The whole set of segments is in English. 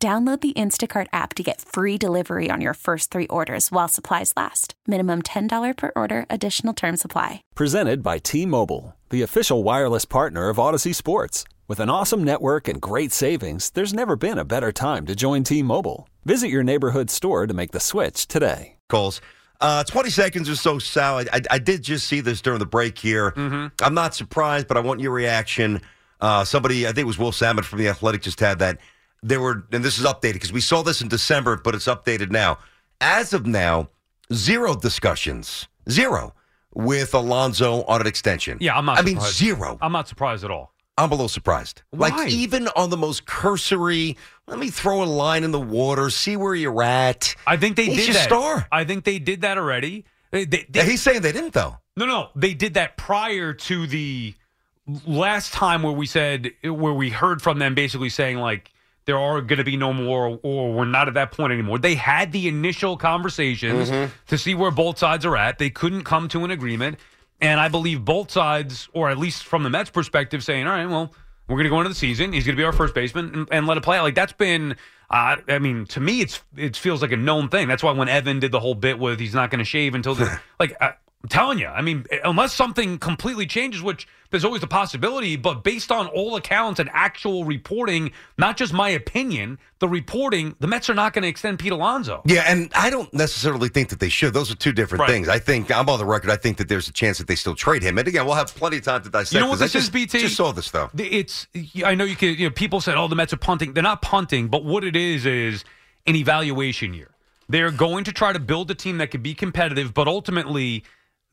Download the Instacart app to get free delivery on your first three orders while supplies last. Minimum $10 per order, additional term supply. Presented by T Mobile, the official wireless partner of Audacy Sports. With an awesome network and great savings, there's never been a better time to join T Mobile. Visit your neighborhood store to make the switch today. Calls. Uh, 20 seconds or so, Sal. I, I, I did just see this during the break here. I'm not surprised, but I want your reaction. Uh, somebody, I think it was Will Sammon from The Athletic, just had that. There were, and this is updated because we saw this in December, but it's updated now. As of now, zero discussions, zero with Alonso on an extension. Yeah, I'm not. I mean, zero. I'm not surprised at all. I'm a little surprised. Why? Like even on the most cursory, let me throw a line in the water, see where you're at. I think they He's did that. star. I think they did that already. They, they, they- he's saying they didn't though. no, no, they did that prior to the last time where we said where we heard from them basically saying like there are going to be no more or we're not at that point anymore. They had the initial conversations Mm-hmm. to see where both sides are at. They couldn't come to an agreement, and I believe both sides, or at least from the Mets' perspective, saying, "All right, well." We're going to go into the season. He's going to be our first baseman and, and let it play out. Like that's been, uh, I mean, to me, it's it feels like a known thing. That's why when Evan did the whole bit with he's not going to shave until the like, I, I'm telling you, I mean, unless something completely changes, which there's always the possibility, but based on all accounts and actual reporting, not just my opinion, the reporting, the Mets are not going to extend Pete Alonso. Yeah, and I don't necessarily think that they should. Those are two different Right. things. I think I'm on the record. I think that there's a chance that they still trade him. And again, we'll have plenty of time to dissect. You know what I this is, just, BT? Just saw this though. It's I know you can. You know, people said, "Oh, the Mets are punting." They're not punting, but what it is is an evaluation year. They're going to try to build a team that could be competitive, but ultimately,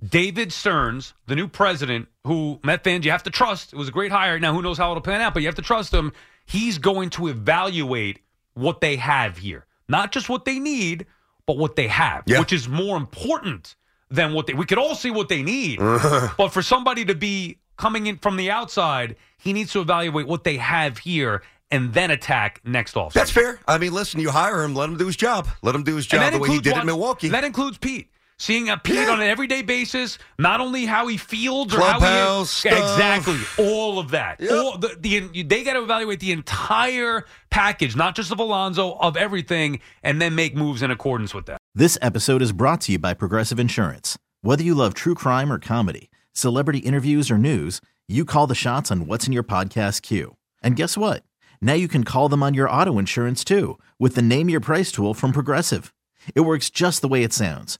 David Stearns, the new president, who Met fans you have to trust. It was a great hire. Now, who knows how it'll pan out, but you have to trust him. He's going to evaluate what they have here, not just what they need, but what they have, Yeah. which is more important than what they. We could all see what they need, but for somebody to be coming in from the outside, he needs to evaluate what they have here and then attack next off. That's fair. I mean, listen, you hire him, let him do his job. Let him do his job the way he did what- in Milwaukee. That includes Pete. Seeing a Pete Yeah. on an everyday basis, not only how he fields or Clubhouse how he stuff. exactly all of that. Yep. All the, the they got to evaluate the entire package, not just of Alonso, of everything, and then make moves in accordance with that. This episode is brought to you by Progressive Insurance. Whether you love true crime or comedy, celebrity interviews or news, you call the shots on what's in your podcast queue. And guess what? Now you can call them on your auto insurance too with the Name Your Price tool from Progressive. It works just the way it sounds.